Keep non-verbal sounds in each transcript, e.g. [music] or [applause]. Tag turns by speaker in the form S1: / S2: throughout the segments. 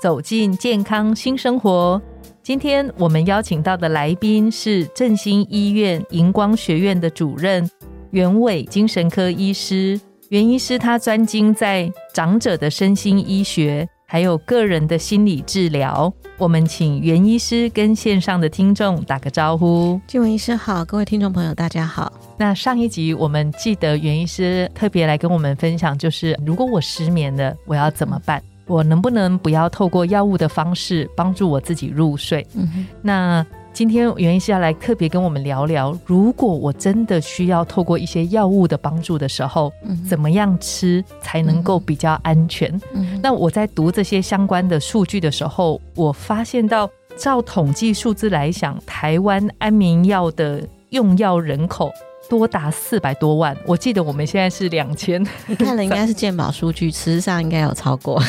S1: 走进健康新生活。今天我们邀请到的来宾是振兴医院荧光学院的主任袁伟精神科医师。袁医师他专精在长者的身心医学，还有个人的心理治疗。我们请袁医师跟线上的听众打个招呼。
S2: 金文医师好，各位听众朋友大家好。
S3: 那上一集我们记得袁医师特别来跟我们分享，就是如果我失眠了，我要怎么办？我能不能不要透过药物的方式帮助我自己入睡？嗯那今天袁医师要来特别跟我们聊聊，如果我真的需要透过一些药物的帮助的时候，怎么样吃才能够比较安全？嗯，那我在读这些相关的数据的时候，我发现到，照统计数字来讲，台湾安眠药的用药人口。多达四百多万，我记得我们现在是两千。
S2: 你看了应该是鉴宝数据，事实上应该有超过。[laughs]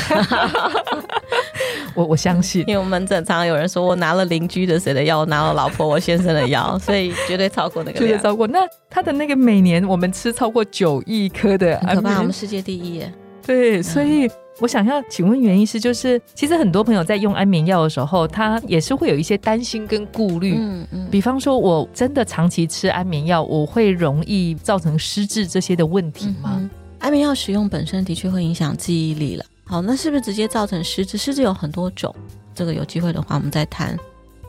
S1: 我我相信，
S2: 因为我们正常有人说我拿了邻居的谁的药，拿了老婆我先生的药，所以绝对超过那个。
S1: 绝对超过。那他的那个每年我们吃超过九亿颗的，
S2: 可怕，我们世界第一耶。
S1: 对，所以。我想要请问袁医师，就是其实很多朋友在用安眠药的时候，他也是会有一些担心跟顾虑。嗯嗯，比方说，我真的长期吃安眠药，我会容易造成失智这些的问题吗？
S2: 安眠药使用本身的确会影响记忆力了。好，那是不是直接造成失智？失智有很多种，这个有机会的话我们再谈。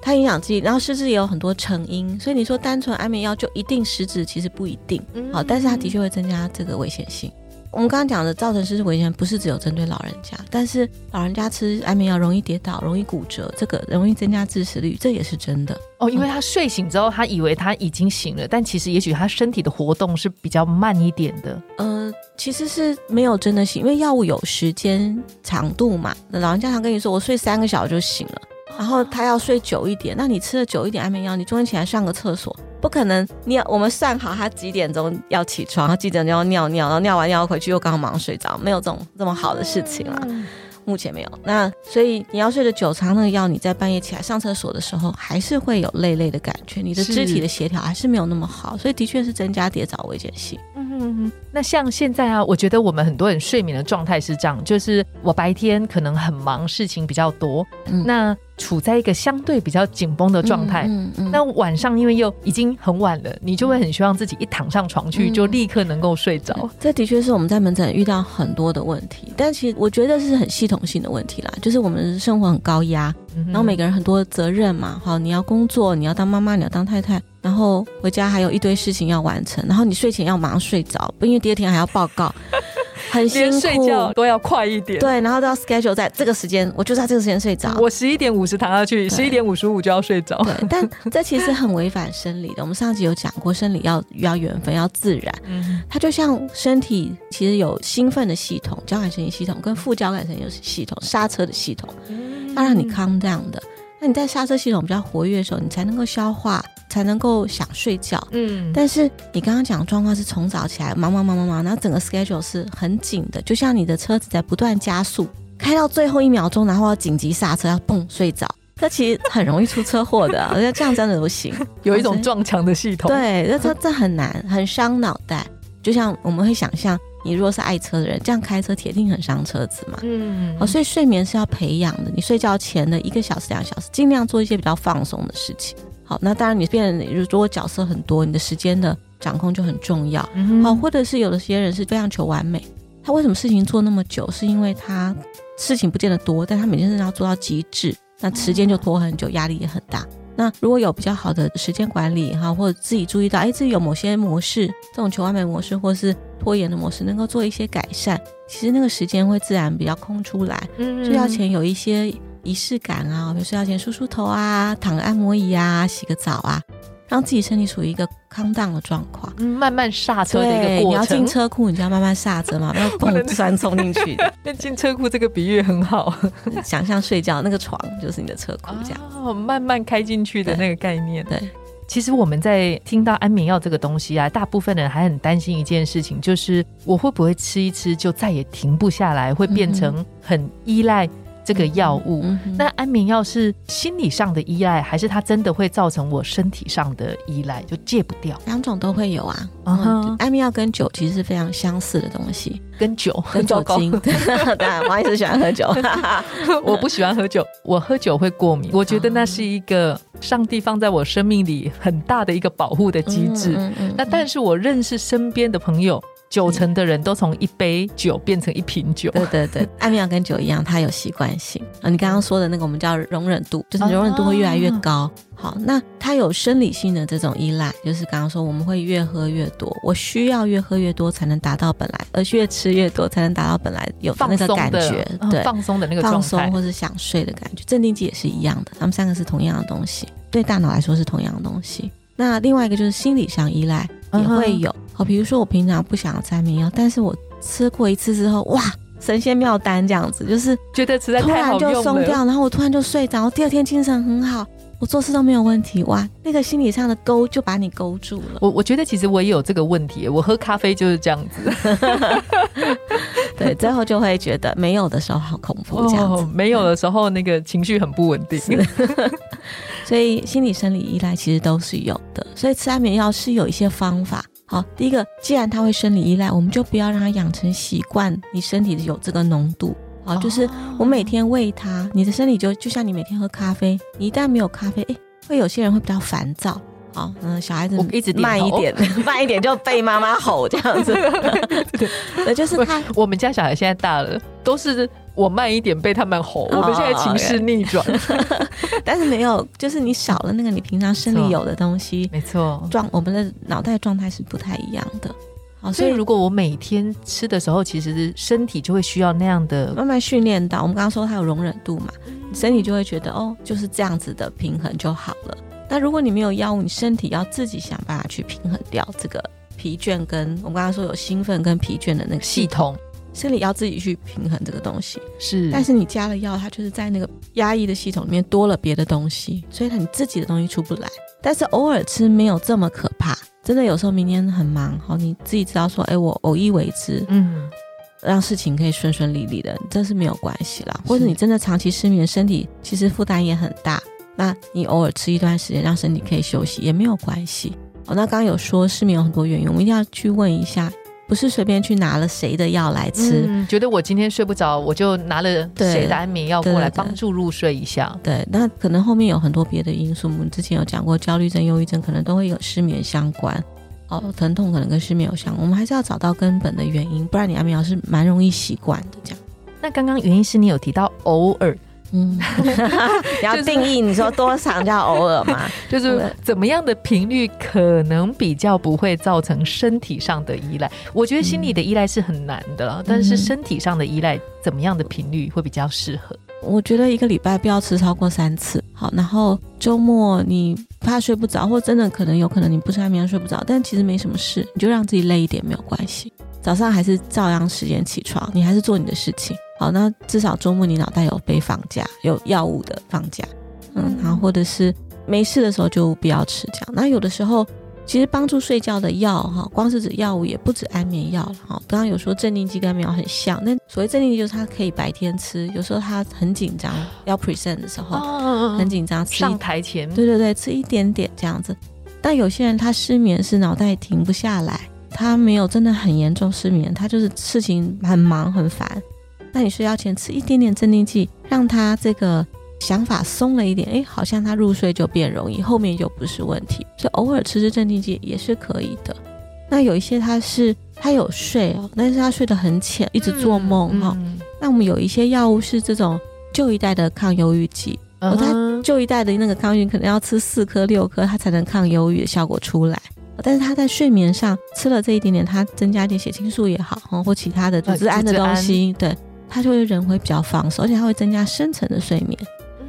S2: 它影响记忆，然后失智也有很多成因，所以你说单纯安眠药就一定失智，其实不一定。好，但是它的确会增加这个危险性。我们刚刚讲的造成失智危险，不是只有针对老人家，但是老人家吃安眠药容易跌倒、容易骨折，这个容易增加致死率，这也是真的
S1: 哦。因为他睡醒之后，他以为他已经醒了，但其实也许他身体的活动是比较慢一点的。
S2: 呃，其实是没有真的醒，因为药物有时间长度嘛。那老人家常跟你说，我睡三个小时就醒了，然后他要睡久一点，那你吃了久一点安眠药，你中间起来上个厕所。不可能，你我们算好他几点钟要起床，他几点钟要尿尿，然后尿完尿回去又刚好马上睡着，没有这种这么好的事情了，目前没有。那所以你要睡得久长，那个药你在半夜起来上厕所的时候，还是会有累累的感觉，你的肢体的协调还是没有那么好，所以的确是增加跌倒危险性。
S1: 嗯，那像现在啊，我觉得我们很多人睡眠的状态是这样，就是我白天可能很忙，事情比较多，那。处在一个相对比较紧绷的状态，嗯那晚上因为又已经很晚了，你就会很希望自己一躺上床去就立刻能够睡着。
S2: 这的确是我们在门诊遇到很多的问题，但其实我觉得是很系统性的问题啦，就是我们生活很高压，然后每个人很多责任嘛，好，你要工作，你要当妈妈，你要当太太，然后回家还有一堆事情要完成，然后你睡前要马上睡着，不因为第二天还要报告。很辛苦，
S1: 睡觉都要快一点。
S2: 对，然后都要 schedule 在这个时间，我就在这个时间睡着。
S1: 我十一点五十躺下去，十一点五十五就要睡着。
S2: 对，但 [laughs] 这其实很违反生理的。我们上集有讲过，生理要要缘分，要自然。嗯，它就像身体其实有兴奋的系统，交感神经系统跟副交感神经系统，刹车的系统，要让你 calm down 的。那你在刹车系统比较活跃的时候，你才能够消化。才能够想睡觉，嗯，但是你刚刚讲的状况是从早起来忙忙忙忙忙，然后整个 schedule 是很紧的，就像你的车子在不断加速，开到最后一秒钟，然后要紧急刹车，要蹦睡着，这其实很容易出车祸的，[laughs] 而且这样真的不行，
S1: 有一种撞墙的系统，
S2: 对，这这这很难，很伤脑袋。就像我们会想象，你如果是爱车的人，这样开车铁定很伤车子嘛，嗯，哦，所以睡眠是要培养的，你睡觉前的一个小时、两小时，尽量做一些比较放松的事情。好，那当然你变，如果角色很多，你的时间的掌控就很重要。好，或者是有的些人是非常求完美，他为什么事情做那么久？是因为他事情不见得多，但他每件事要做到极致，那时间就拖很久，压力也很大。那如果有比较好的时间管理，哈，或者自己注意到，哎，自己有某些模式，这种求完美模式或是拖延的模式，能够做一些改善，其实那个时间会自然比较空出来。嗯睡觉前有一些。仪式感啊，比如睡觉前梳梳头啊，躺个按摩椅啊，洗个澡啊，让自己身体处于一个康荡的状况，
S1: 慢慢刹车的一个过程。
S2: 你要进车库，你就要慢慢刹车嘛，[laughs] 不要蹦钻冲进去。[laughs]
S1: 那进车库这个比喻很好，[laughs]
S2: 想象睡觉那个床就是你的车库，这样
S1: 哦，慢慢开进去的那个概念。
S2: 对，
S1: 其实我们在听到安眠药这个东西啊，大部分人还很担心一件事情，就是我会不会吃一吃就再也停不下来，会变成很依赖。这个药物，那安眠药是心理上的依赖，还是它真的会造成我身体上的依赖，就戒不掉？
S2: 两种都会有啊。安眠药跟酒其实是非常相似的东西，
S1: 跟酒
S2: 跟酒精。[laughs] 对，王医师喜欢喝酒，[laughs]
S1: 我不喜欢喝酒，我喝酒会过敏。我觉得那是一个上帝放在我生命里很大的一个保护的机制。那但是我认识身边的朋友。九成的人都从一杯酒变成一瓶酒。
S2: 对对对，安眠药跟酒一样，它有习惯性啊。你刚刚说的那个，我们叫容忍度，就是容忍度会越来越高。好，那它有生理性的这种依赖，就是刚刚说我们会越喝越多，我需要越喝越多才能达到本来，而越吃越多才能达到本来有那个感觉，对，
S1: 放松的那个放
S2: 松或是想睡的感觉。镇定剂也是一样的，他们三个是同样的东西，对大脑来说是同样的东西。那另外一个就是心理上依赖也会有。好，比如说我平常不想要吃安眠药，但是我吃过一次之后，哇，神仙妙丹这样子，就是
S1: 觉得实在太好
S2: 用就松掉，然后我突然就睡着，第二天精神很好，我做事都没有问题，哇，那个心理上的勾就把你勾住了。
S1: 我我觉得其实我也有这个问题，我喝咖啡就是这样子，[laughs]
S2: 对，最后就会觉得没有的时候好恐怖，这样子，
S1: 没有的时候那个情绪很不稳定。[laughs]
S2: 所以心理生理依赖其实都是有的，所以吃安眠药是有一些方法。好，第一个，既然他会生理依赖，我们就不要让他养成习惯。你身体有这个浓度，好，就是我每天喂他，你的身体就就像你每天喝咖啡，你一旦没有咖啡，哎，会有些人会比较烦躁。好，嗯，小孩子
S1: 一直
S2: 慢一点，[laughs] 慢一点就被妈妈吼这样子。[laughs] 对，就是他。[laughs]
S1: 我们家小孩现在大了，都是我慢一点被他们吼。我们现在情势逆转，[laughs]
S2: 但是没有，就是你少了那个你平常生理有的东西，
S1: 没错，
S2: 状我们的脑袋状态是不太一样的。
S1: 好，所以如果我每天吃的时候，其实身体就会需要那样的
S2: 慢慢训练到。我们刚刚说它有容忍度嘛，身体就会觉得哦，就是这样子的平衡就好了。那如果你没有药物，你身体要自己想办法去平衡掉这个疲倦，跟我们刚刚说有兴奋跟疲倦的那个系统，身体要自己去平衡这个东西。
S1: 是，
S2: 但是你加了药，它就是在那个压抑的系统里面多了别的东西，所以它你自己的东西出不来。但是偶尔吃没有这么可怕，真的有时候明天很忙，好你自己知道说，哎，我偶一为之，嗯，让事情可以顺顺利利的，这是没有关系啦。或者你真的长期失眠，身体其实负担也很大。那你偶尔吃一段时间，让身体可以休息也没有关系。哦，那刚刚有说失眠有很多原因，我们一定要去问一下，不是随便去拿了谁的药来吃。
S1: 觉得我今天睡不着，我就拿了谁的安眠药过来帮助入睡一下。
S2: 对，那可能后面有很多别的因素。我们之前有讲过，焦虑症、忧郁症可能都会有失眠相关。哦，疼痛可能跟失眠有相关。我们还是要找到根本的原因，不然你安眠药是蛮容易习惯的。这样。
S1: 那刚刚原因是你有提到偶尔。
S2: 嗯，你 [laughs] 要定义你说多长叫偶尔嘛？[laughs]
S1: 就是怎么样的频率可能比较不会造成身体上的依赖？我觉得心理的依赖是很难的，但是身体上的依赖怎么样的频率会比较适合？
S2: 我觉得一个礼拜不要吃超过三次，好，然后周末你怕睡不着，或真的可能有可能你不吃安眠睡不着，但其实没什么事，你就让自己累一点没有关系，早上还是照样时间起床，你还是做你的事情。好，那至少周末你脑袋有被放假，有药物的放假，嗯，然后或者是没事的时候就不要吃这样。那有的时候其实帮助睡觉的药哈，光是指药物也不止安眠药了哈。刚刚有说镇定剂跟安眠药很像，那所谓镇定剂就是它可以白天吃，有时候他很紧张要 present 的时候，很紧张
S1: 上台前，
S2: 对对对，吃一点点这样子。但有些人他失眠是脑袋停不下来，他没有真的很严重失眠，他就是事情很忙很烦。那你睡觉前吃一点点镇定剂，让他这个想法松了一点，哎，好像他入睡就变容易，后面就不是问题。所以偶尔吃吃镇定剂也是可以的。那有一些他是他有睡哦，但是他睡得很浅，一直做梦哈。那我们有一些药物是这种旧一代的抗忧郁剂，哦，他旧一代的那个抗忧郁可能要吃四颗六颗，他才能抗忧郁的效果出来。但是他在睡眠上吃了这一点点，他增加一点血清素也好，或其他的组织胺的东西，对。它就会人会比较放松，而且它会增加深层的睡眠。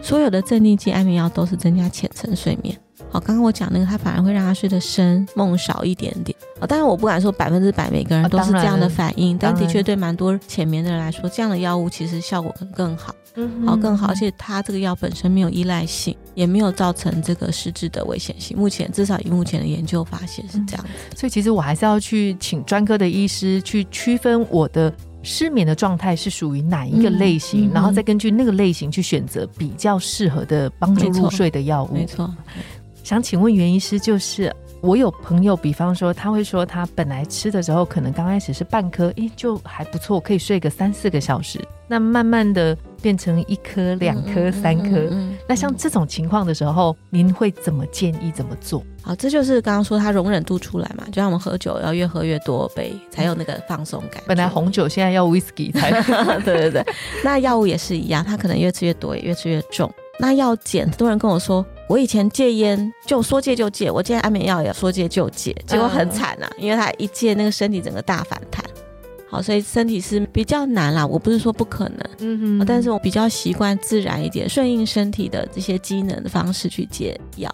S2: 所有的镇定剂、安眠药都是增加浅层睡眠。好，刚刚我讲那个，它反而会让他睡得深，梦少一点点。哦，当然我不敢说百分之百每个人都是这样的反应，但的确对蛮多浅眠的人来说，这样的药物其实效果可能更好，好更好，而且它这个药本身没有依赖性，也没有造成这个失智的危险性。目前至少以目前的研究发现是这样，
S1: 所以其实我还是要去请专科的医师去区分我的失眠的状态是属于哪一个类型，然后再根据那个类型去选择比较适合的帮助入睡的药物。
S2: 没错，
S1: 想请问袁医师就是。我有朋友，比方说，他会说他本来吃的时候，可能刚开始是半颗，诶，就还不错，可以睡个三四个小时。那慢慢的变成一颗、两颗、三颗。那像这种情况的时候，您会怎么建议怎么做？
S2: 好，这就是刚刚说他容忍度出来嘛，就像我们喝酒要越喝越多杯，才有那个放松感。
S1: 本来红酒现在要 whisky 才。[laughs]
S2: 对对对，那药物也是一样，他可能越吃越多，也越吃越重。那要减，很多人跟我说。我以前戒烟就说戒就戒，我戒安眠药也说戒就戒，结果很惨啊，因为他一戒那个身体整个大反弹，好，所以身体是比较难啦。我不是说不可能，嗯哼，但是我比较习惯自然一点，顺应身体的这些机能的方式去戒药。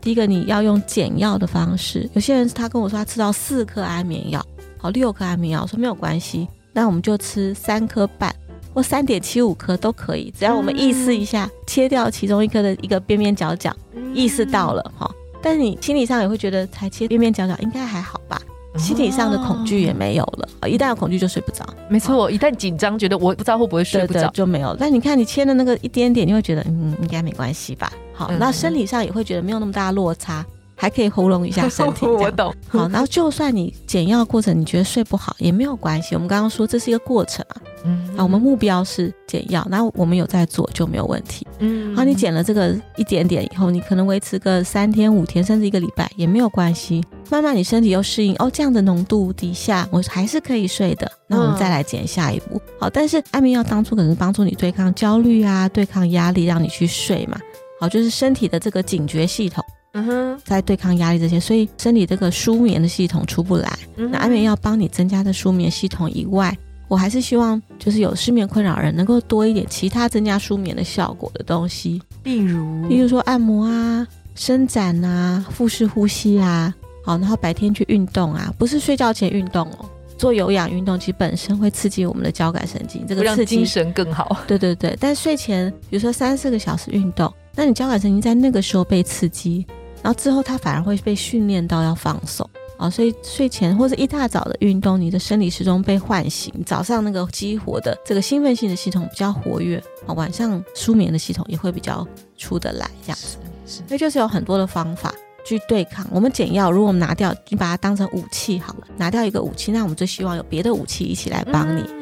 S2: 第一个你要用减药的方式，有些人他跟我说他吃到四颗安眠药，好六颗安眠药，说没有关系，那我们就吃三颗半。或三点七五颗都可以，只要我们意识一下，切掉其中一颗的一个边边角角，意识到了哈。但是你心理上也会觉得，才切边边角角应该还好吧？心理上的恐惧也没有了。一旦有恐惧就睡不着。
S1: 没错，一旦紧张，觉得我不知道会不会睡不着，
S2: 就没有。但你看你切的那个一点点，你会觉得嗯，应该没关系吧？好，那生理上也会觉得没有那么大落差。还可以喉咙一下身体，[laughs]
S1: 我懂。
S2: 好，然后就算你减药过程你觉得睡不好也没有关系，我们刚刚说这是一个过程啊。嗯，啊，我们目标是减药，那我们有在做就没有问题。嗯，好，你减了这个一点点以后，你可能维持个三天五天甚至一个礼拜也没有关系，慢慢你身体又适应哦，这样的浓度底下我还是可以睡的，那我们再来减下一步。好，但是安眠药当初可能帮助你对抗焦虑啊，对抗压力，让你去睡嘛。好，就是身体的这个警觉系统。嗯哼，在对抗压力这些，所以身体这个舒眠的系统出不来。那安眠药帮你增加的舒眠系统以外，我还是希望就是有失眠困扰人能够多一点其他增加舒眠的效果的东西，
S1: 例如，
S2: 例如说按摩啊、伸展啊、腹式呼吸啊，好，然后白天去运动啊，不是睡觉前运动哦，做有氧运动其实本身会刺激我们的交感神经，
S1: 这个让精神更好。
S2: 对对对，但睡前比如说三四个小时运动，那你交感神经在那个时候被刺激。然后之后，它反而会被训练到要放松啊，所以睡前或者一大早的运动，你的生理时钟被唤醒，早上那个激活的这个兴奋性的系统比较活跃啊，晚上舒眠的系统也会比较出得来，这样子。所以就是有很多的方法去对抗。我们减药，如果我们拿掉，你把它当成武器好了，拿掉一个武器，那我们就希望有别的武器一起来帮你。嗯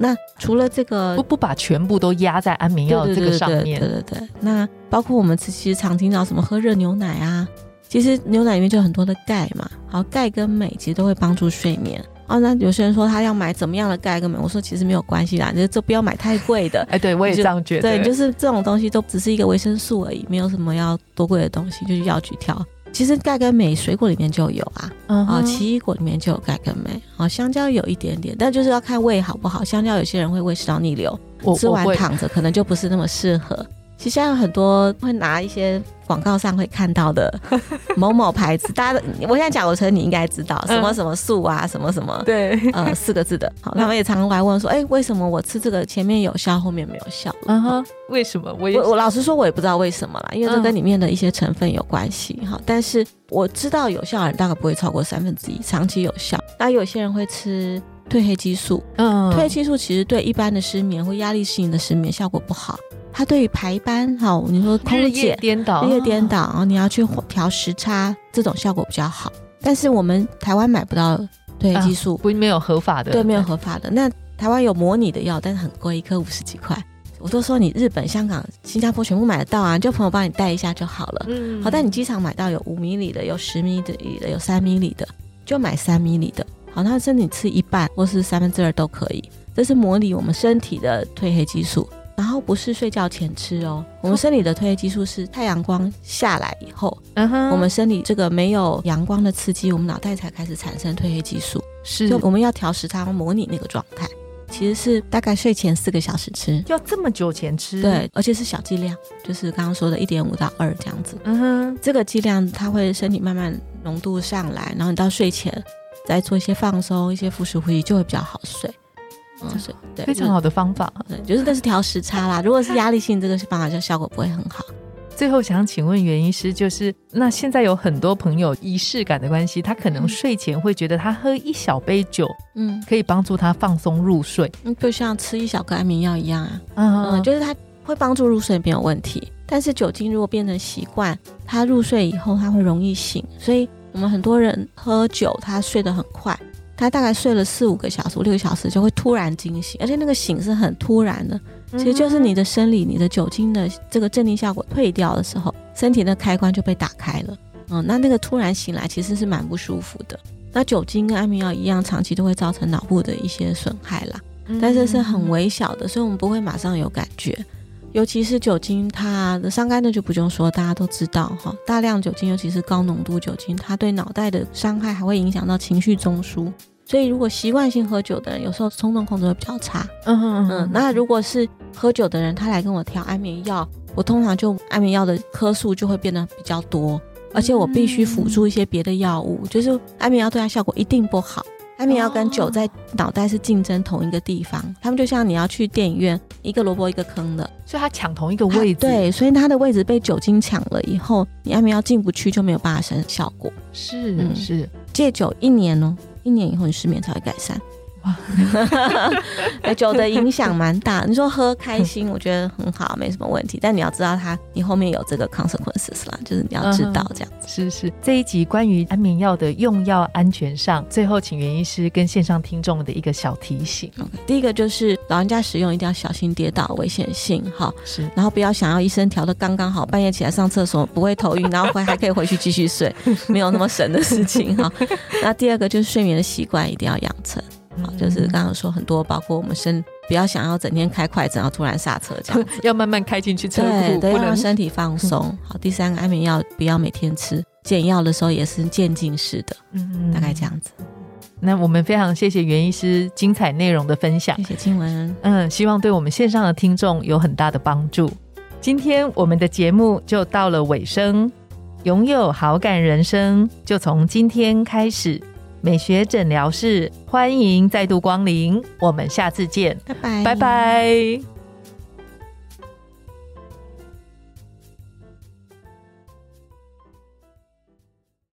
S2: 那除了这个，
S1: 不不把全部都压在安眠药这个上面，
S2: 对对对。那包括我们其实常听到什么喝热牛奶啊，其实牛奶里面就很多的钙嘛。好，钙跟镁其实都会帮助睡眠。哦，那有些人说他要买怎么样的钙跟镁，我说其实没有关系啦，就这不要买太贵的。[laughs]
S1: 哎，对我也这样觉得。
S2: 对，就是这种东西都只是一个维生素而已，没有什么要多贵的东西，就是药局挑。其实钙跟镁水果里面就有啊，啊奇异果里面就有钙跟镁，啊香蕉有一点点，但就是要看胃好不好。香蕉有些人会胃食道逆流，吃完躺着可能就不是那么适合。其实现在很多会拿一些广告上会看到的 [laughs] 某某牌子，大家我现在讲，我觉得你应该知道什么什么素啊，什么什么
S1: 对，
S2: 呃四个字的，好，他们也常常来问说，哎，为什么我吃这个前面有效，后面没有效？嗯哼，
S1: 为什么？
S2: 我我老实说，我也不知道为什么啦，因为这跟里面的一些成分有关系哈。但是我知道有效的人大概不会超过三分之一，长期有效。那有些人会吃褪黑激素，嗯，褪黑激素其实对一般的失眠或压力性的失眠效果不好。它对于排班，好，你说空
S1: 姐颠倒，
S2: 日夜颠倒，然后你要去调时差，这种效果比较好。但是我们台湾买不到褪黑激素，
S1: 不没有合法的，
S2: 对，没有合法的。那台湾有模拟的药，但是很贵，一颗五十几块。我都说你日本、香港、新加坡全部买得到啊，就朋友帮你带一下就好了。嗯，好，但你机场买到有五米里的，有十米的，的有三米里的，就买三米里的。好，那身体吃一半或是三分之二都可以。这是模拟我们身体的褪黑激素。然后不是睡觉前吃哦，我们生理的褪黑激素是太阳光下来以后，嗯哼，我们生理这个没有阳光的刺激，我们脑袋才开始产生褪黑激素，
S1: 是，
S2: 就我们要调时差，模拟那个状态。其实是大概睡前四个小时吃，
S1: 要这么久前吃？
S2: 对，而且是小剂量，就是刚刚说的一点五到二这样子。嗯哼，这个剂量它会身体慢慢浓度上来，然后你到睡前再做一些放松、一些腹式呼吸，就会比较好睡。
S1: 嗯，是对，非常好的方法。[laughs]
S2: 对，就是但是调时差啦。如果是压力性，这个方法就效果不会很好。
S1: 最后想请问袁医师，就是那现在有很多朋友仪式感的关系，他可能睡前会觉得他喝一小杯酒，嗯，可以帮助他放松入睡，
S2: 嗯，就像吃一小颗安眠药一样啊，嗯嗯，就是他会帮助入睡没有问题。但是酒精如果变成习惯，他入睡以后他会容易醒，所以我们很多人喝酒，他睡得很快，他大概睡了四五个小时、六个小时就会突然惊醒，而且那个醒是很突然的。其实就是你的生理，你的酒精的这个镇定效果退掉的时候，身体的开关就被打开了。嗯，那那个突然醒来其实是蛮不舒服的。那酒精跟安眠药一样，长期都会造成脑部的一些损害啦，但是是很微小的，所以我们不会马上有感觉。尤其是酒精，它的伤肝那就不用说，大家都知道哈。大量酒精，尤其是高浓度酒精，它对脑袋的伤害还会影响到情绪中枢。所以，如果习惯性喝酒的人，有时候冲动控制会比较差。嗯嗯嗯。那如果是喝酒的人，他来跟我调安眠药，我通常就安眠药的颗数就会变得比较多，而且我必须辅助一些别的药物，就是安眠药对他效果一定不好。安眠药跟酒在脑袋是竞争同一个地方，他们就像你要去电影院，一个萝卜一个坑的，
S1: 所以他抢同一个位置。
S2: 对，所以他的位置被酒精抢了以后，你安眠药进不去，就没有办法生效果。
S1: 是是，
S2: 戒酒一年哦。一年以后，你失眠才会改善。[laughs] 酒的影响蛮大。你说喝开心，我觉得很好，没什么问题。但你要知道，它你后面有这个 consequences 啦，就是你要知道这样。[laughs]
S1: 是是，这一集关于安眠药的用药安全上，最后请袁医师跟线上听众的一个小提醒。
S2: 第一个就是老人家使用一定要小心跌倒危险性，哈，
S1: 是。
S2: 然后不要想要医生调的刚刚好，半夜起来上厕所不会头晕，然后回还可以回去继续睡，没有那么神的事情哈。[laughs] 那第二个就是睡眠的习惯一定要养成。好，就是刚刚说很多，包括我们身不要想要整天开快车，然后突然刹车这样，[laughs]
S1: 要慢慢开进去车库，
S2: 对，让身体放松。好，第三个安眠药不要每天吃，减药的时候也是渐进式的，嗯，大概这样子。
S1: 那我们非常谢谢袁医师精彩内容的分享，
S2: 谢谢金文，
S1: 嗯，希望对我们线上的听众有很大的帮助。今天我们的节目就到了尾声，拥有好感人生就从今天开始。美学诊疗室，欢迎再度光临，我们下次见，
S2: 拜拜，
S1: 拜拜。